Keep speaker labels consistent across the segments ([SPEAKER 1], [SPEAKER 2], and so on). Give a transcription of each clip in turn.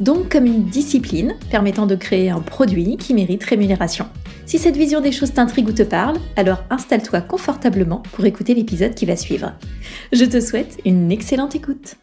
[SPEAKER 1] Donc comme une discipline permettant de créer un produit qui mérite rémunération. Si cette vision des choses t'intrigue ou te parle, alors installe-toi confortablement pour écouter l'épisode qui va suivre. Je te souhaite une excellente écoute.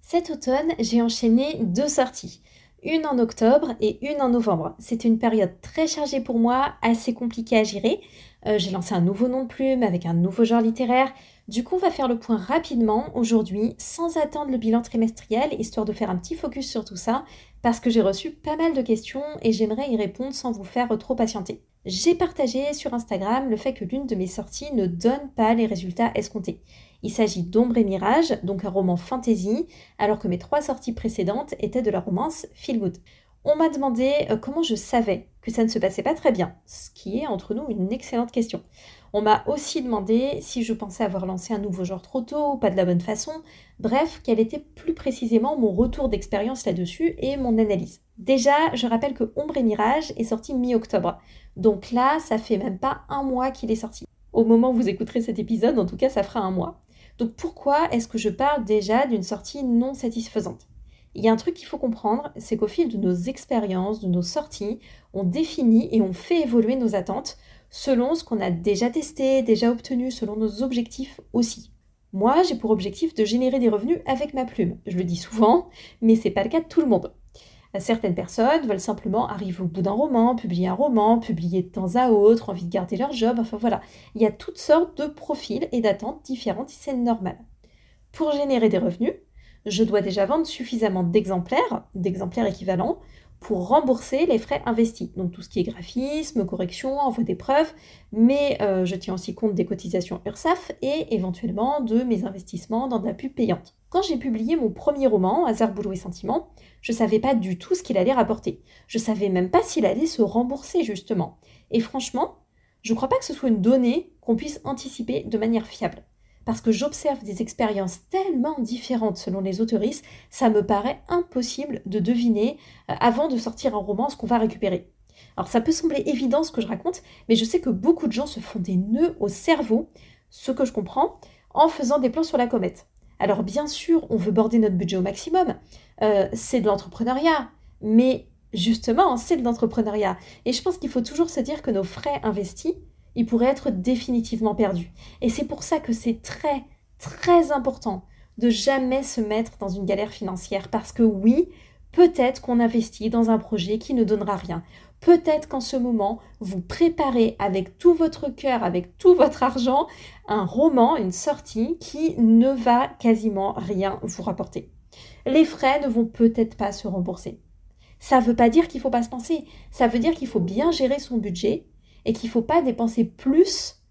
[SPEAKER 1] Cet automne, j'ai enchaîné deux sorties une en octobre et une en novembre. C'est une période très chargée pour moi, assez compliquée à gérer. Euh, j'ai lancé un nouveau nom de plume avec un nouveau genre littéraire. Du coup, on va faire le point rapidement aujourd'hui, sans attendre le bilan trimestriel, histoire de faire un petit focus sur tout ça, parce que j'ai reçu pas mal de questions et j'aimerais y répondre sans vous faire trop patienter. J'ai partagé sur Instagram le fait que l'une de mes sorties ne donne pas les résultats escomptés. Il s'agit d'Ombre et Mirage, donc un roman fantasy, alors que mes trois sorties précédentes étaient de la romance Feel. On m'a demandé euh, comment je savais ça ne se passait pas très bien, ce qui est entre nous une excellente question. On m'a aussi demandé si je pensais avoir lancé un nouveau genre trop tôt ou pas de la bonne façon, bref, quel était plus précisément mon retour d'expérience là-dessus et mon analyse. Déjà, je rappelle que Ombre et Mirage est sorti mi-octobre, donc là, ça fait même pas un mois qu'il est sorti. Au moment où vous écouterez cet épisode, en tout cas, ça fera un mois. Donc pourquoi est-ce que je parle déjà d'une sortie non satisfaisante? Il y a un truc qu'il faut comprendre, c'est qu'au fil de nos expériences, de nos sorties, on définit et on fait évoluer nos attentes selon ce qu'on a déjà testé, déjà obtenu, selon nos objectifs aussi. Moi, j'ai pour objectif de générer des revenus avec ma plume. Je le dis souvent, mais c'est pas le cas de tout le monde. Certaines personnes veulent simplement arriver au bout d'un roman, publier un roman, publier de temps à autre, envie de garder leur job, enfin voilà. Il y a toutes sortes de profils et d'attentes différentes c'est normal. Pour générer des revenus, je dois déjà vendre suffisamment d'exemplaires, d'exemplaires équivalents, pour rembourser les frais investis. Donc tout ce qui est graphisme, correction, envoi des preuves, mais euh, je tiens aussi compte des cotisations URSAF et éventuellement de mes investissements dans de la pub payante. Quand j'ai publié mon premier roman, Hasard, Boulot et Sentiment, je ne savais pas du tout ce qu'il allait rapporter. Je ne savais même pas s'il allait se rembourser, justement. Et franchement, je ne crois pas que ce soit une donnée qu'on puisse anticiper de manière fiable. Parce que j'observe des expériences tellement différentes selon les autoristes, ça me paraît impossible de deviner euh, avant de sortir un roman ce qu'on va récupérer. Alors ça peut sembler évident ce que je raconte, mais je sais que beaucoup de gens se font des nœuds au cerveau, ce que je comprends, en faisant des plans sur la comète. Alors bien sûr, on veut border notre budget au maximum, euh, c'est de l'entrepreneuriat, mais justement, c'est de l'entrepreneuriat. Et je pense qu'il faut toujours se dire que nos frais investis, ils pourraient être définitivement perdus. Et c'est pour ça que c'est très, très important de jamais se mettre dans une galère financière, parce que oui, peut-être qu'on investit dans un projet qui ne donnera rien. Peut-être qu'en ce moment, vous préparez avec tout votre cœur, avec tout votre argent, un roman, une sortie qui ne va quasiment rien vous rapporter. Les frais ne vont peut-être pas se rembourser. Ça ne veut pas dire qu'il ne faut pas se penser. Ça veut dire qu'il faut bien gérer son budget et qu'il ne faut pas dépenser plus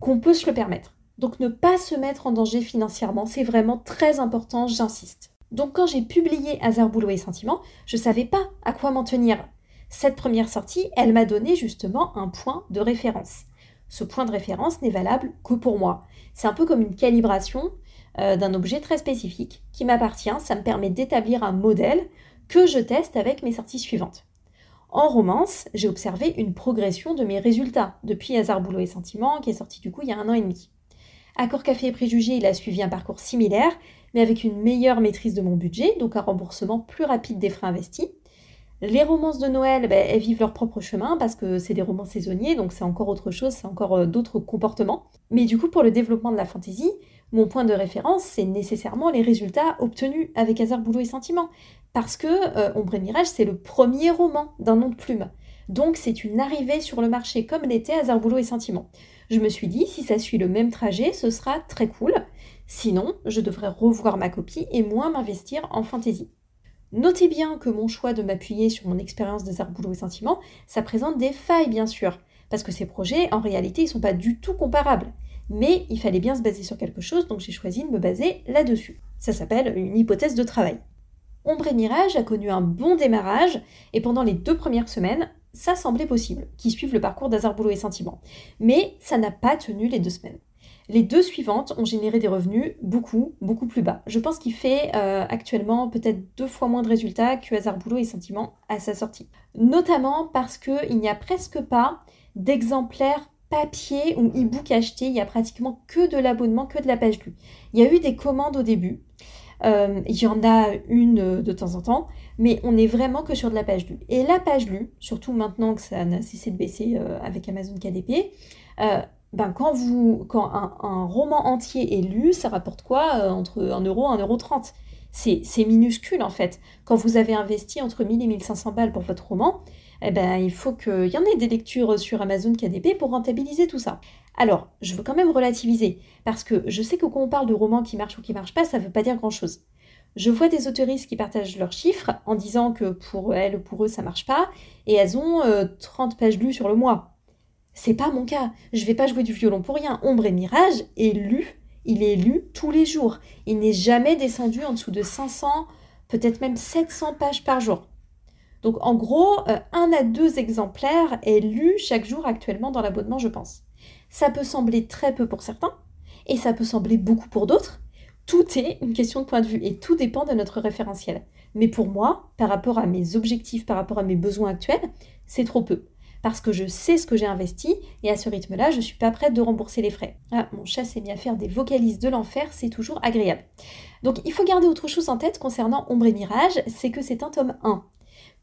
[SPEAKER 1] qu'on peut se le permettre. Donc ne pas se mettre en danger financièrement, c'est vraiment très important, j'insiste. Donc quand j'ai publié Hasard, Boulot et Sentiments, je ne savais pas à quoi m'en tenir. Cette première sortie, elle m'a donné justement un point de référence. Ce point de référence n'est valable que pour moi. C'est un peu comme une calibration euh, d'un objet très spécifique qui m'appartient. Ça me permet d'établir un modèle que je teste avec mes sorties suivantes. En romance, j'ai observé une progression de mes résultats depuis Hasard, Boulot et Sentiments, qui est sorti du coup il y a un an et demi. Accord Café et Préjugés, il a suivi un parcours similaire, mais avec une meilleure maîtrise de mon budget, donc un remboursement plus rapide des frais investis. Les romances de Noël, ben, elles vivent leur propre chemin parce que c'est des romans saisonniers, donc c'est encore autre chose, c'est encore euh, d'autres comportements. Mais du coup, pour le développement de la fantaisie, mon point de référence, c'est nécessairement les résultats obtenus avec Hasard, Boulot et Sentiment. Parce que euh, Ombre et Mirage, c'est le premier roman d'un nom de plume. Donc c'est une arrivée sur le marché comme l'était Hasard, Boulot et Sentiment. Je me suis dit, si ça suit le même trajet, ce sera très cool. Sinon, je devrais revoir ma copie et moins m'investir en fantaisie. Notez bien que mon choix de m'appuyer sur mon expérience des boulot et sentiments, ça présente des failles bien sûr, parce que ces projets, en réalité, ils sont pas du tout comparables. Mais il fallait bien se baser sur quelque chose, donc j'ai choisi de me baser là-dessus. Ça s'appelle une hypothèse de travail. Ombre et Mirage a connu un bon démarrage, et pendant les deux premières semaines, ça semblait possible, qui suivent le parcours d'Hazard Boulot et Sentiment. Mais ça n'a pas tenu les deux semaines. Les deux suivantes ont généré des revenus beaucoup, beaucoup plus bas. Je pense qu'il fait euh, actuellement peut-être deux fois moins de résultats que Hasard Boulot et Sentiment à sa sortie. Notamment parce qu'il n'y a presque pas d'exemplaires papier ou e-book achetés. Il y a pratiquement que de l'abonnement, que de la page lue. Il y a eu des commandes au début. Euh, il y en a une de temps en temps, mais on est vraiment que sur de la page lue. Et la page lue, surtout maintenant que ça n'a cessé de baisser euh, avec Amazon KDP, ben quand, vous, quand un, roman entier est lu, ça rapporte quoi euh, Entre 1 euro et 1 euro 30. C'est minuscule en fait. Quand vous avez investi entre 1000 et 1500 balles pour votre roman, eh ben, il faut qu'il y en ait des lectures sur Amazon KDP pour rentabiliser tout ça. Alors, je veux quand même relativiser, parce que je sais que quand on parle de romans qui marchent ou qui marchent pas, ça ne veut pas dire grand-chose. Je vois des autoristes qui partagent leurs chiffres en disant que pour elles ou pour eux, ça marche pas, et elles ont 30 euh, pages lues sur le mois. C'est pas mon cas. Je vais pas jouer du violon pour rien. Ombre et Mirage est lu. Il est lu tous les jours. Il n'est jamais descendu en dessous de 500, peut-être même 700 pages par jour. Donc en gros, euh, un à deux exemplaires est lu chaque jour actuellement dans l'abonnement, je pense. Ça peut sembler très peu pour certains, et ça peut sembler beaucoup pour d'autres. Tout est une question de point de vue, et tout dépend de notre référentiel. Mais pour moi, par rapport à mes objectifs, par rapport à mes besoins actuels, c'est trop peu parce que je sais ce que j'ai investi et à ce rythme-là, je ne suis pas prête de rembourser les frais. Ah, mon chat s'est mis à faire des vocalises de l'enfer, c'est toujours agréable. Donc il faut garder autre chose en tête concernant Ombre et Mirage, c'est que c'est un tome 1.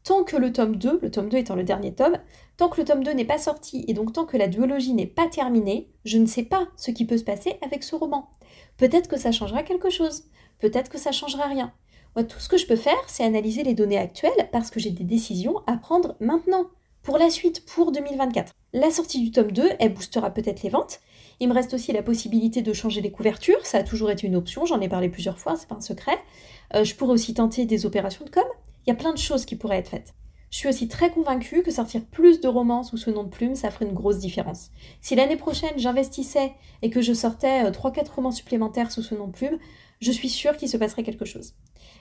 [SPEAKER 1] Tant que le tome 2, le tome 2 étant le dernier tome, tant que le tome 2 n'est pas sorti et donc tant que la duologie n'est pas terminée, je ne sais pas ce qui peut se passer avec ce roman. Peut-être que ça changera quelque chose, peut-être que ça changera rien. Moi, tout ce que je peux faire, c'est analyser les données actuelles parce que j'ai des décisions à prendre maintenant pour la suite, pour 2024. La sortie du tome 2, elle boostera peut-être les ventes. Il me reste aussi la possibilité de changer les couvertures, ça a toujours été une option, j'en ai parlé plusieurs fois, c'est pas un secret. Euh, je pourrais aussi tenter des opérations de com. Il y a plein de choses qui pourraient être faites. Je suis aussi très convaincue que sortir plus de romans sous ce nom de plume, ça ferait une grosse différence. Si l'année prochaine j'investissais et que je sortais 3-4 euh, romans supplémentaires sous ce nom de plume, je suis sûre qu'il se passerait quelque chose.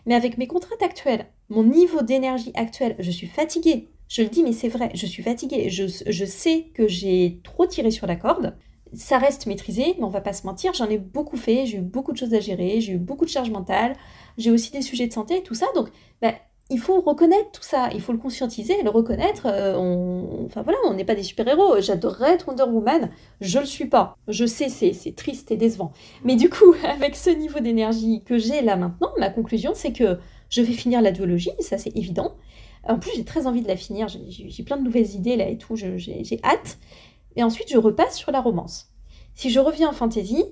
[SPEAKER 1] Mais avec mes contraintes actuelles, mon niveau d'énergie actuel, je suis fatiguée, je le dis, mais c'est vrai, je suis fatiguée. Je, sais que j'ai trop tiré sur la corde. Ça reste maîtrisé, mais on va pas se mentir, j'en ai beaucoup fait, j'ai eu beaucoup de choses à gérer, j'ai eu beaucoup de charges mentales, j'ai aussi des sujets de santé tout ça. Donc, bah, il faut reconnaître tout ça, il faut le conscientiser, le reconnaître. Euh, enfin voilà, on n'est pas des super-héros. J'adorerais être Wonder Woman, je le suis pas. Je sais, c'est triste et décevant. Mais du coup, avec ce niveau d'énergie que j'ai là maintenant, ma conclusion, c'est que je vais finir la duologie, ça c'est évident. En plus, j'ai très envie de la finir. J'ai plein de nouvelles idées là et tout. J'ai hâte. Et ensuite, je repasse sur la romance. Si je reviens en fantasy,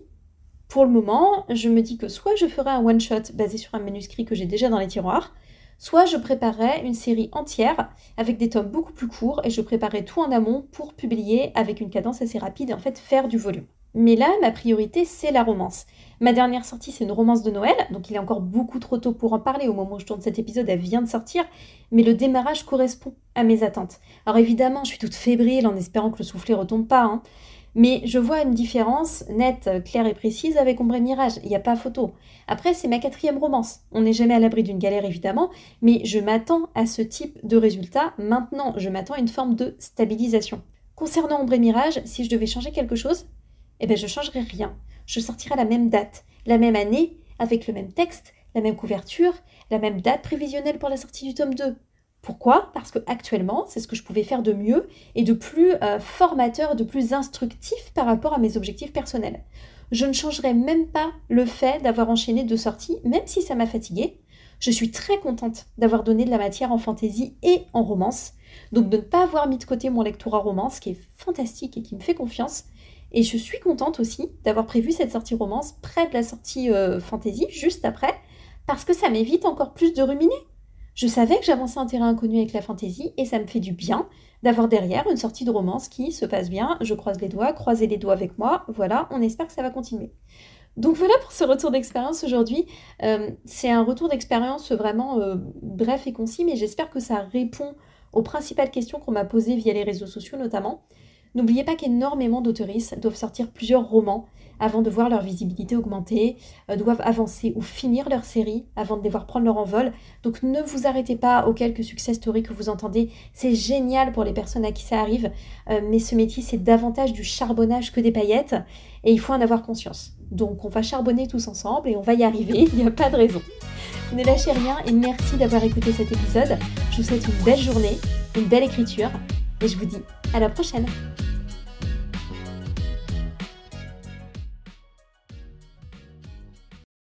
[SPEAKER 1] pour le moment, je me dis que soit je ferai un one-shot basé sur un manuscrit que j'ai déjà dans les tiroirs, soit je préparerai une série entière avec des tomes beaucoup plus courts et je préparerai tout en amont pour publier avec une cadence assez rapide et en fait faire du volume. Mais là, ma priorité, c'est la romance. Ma dernière sortie, c'est une romance de Noël, donc il est encore beaucoup trop tôt pour en parler. Au moment où je tourne cet épisode, elle vient de sortir, mais le démarrage correspond à mes attentes. Alors évidemment, je suis toute fébrile en espérant que le soufflet retombe pas, hein. mais je vois une différence nette, claire et précise avec Ombre et Mirage. Il n'y a pas photo. Après, c'est ma quatrième romance. On n'est jamais à l'abri d'une galère, évidemment, mais je m'attends à ce type de résultat. Maintenant, je m'attends à une forme de stabilisation. Concernant Ombre et Mirage, si je devais changer quelque chose, eh bien je ne changerai rien. Je sortirai la même date, la même année, avec le même texte, la même couverture, la même date prévisionnelle pour la sortie du tome 2. Pourquoi? Parce que actuellement, c'est ce que je pouvais faire de mieux et de plus euh, formateur, de plus instructif par rapport à mes objectifs personnels. Je ne changerai même pas le fait d'avoir enchaîné deux sorties, même si ça m'a fatiguée. Je suis très contente d'avoir donné de la matière en fantaisie et en romance, donc de ne pas avoir mis de côté mon lectorat romance, qui est fantastique et qui me fait confiance, et je suis contente aussi d'avoir prévu cette sortie romance près de la sortie euh, fantasy, juste après, parce que ça m'évite encore plus de ruminer. Je savais que j'avançais un terrain inconnu avec la fantasy et ça me fait du bien d'avoir derrière une sortie de romance qui se passe bien. Je croise les doigts, croisez les doigts avec moi. Voilà, on espère que ça va continuer. Donc voilà pour ce retour d'expérience aujourd'hui. Euh, c'est un retour d'expérience vraiment euh, bref et concis, mais j'espère que ça répond aux principales questions qu'on m'a posées via les réseaux sociaux notamment. N'oubliez pas qu'énormément d'auteuristes doivent sortir plusieurs romans avant de voir leur visibilité augmenter, euh, doivent avancer ou finir leur série avant de devoir prendre leur envol. Donc ne vous arrêtez pas aux quelques success stories que vous entendez. C'est génial pour les personnes à qui ça arrive, euh, mais ce métier c'est davantage du charbonnage que des paillettes et il faut en avoir conscience. Donc on va charbonner tous ensemble et on va y arriver, il n'y a pas de raison. Ne lâchez rien et merci d'avoir écouté cet épisode. Je vous souhaite une belle journée, une belle écriture et je vous dis à la prochaine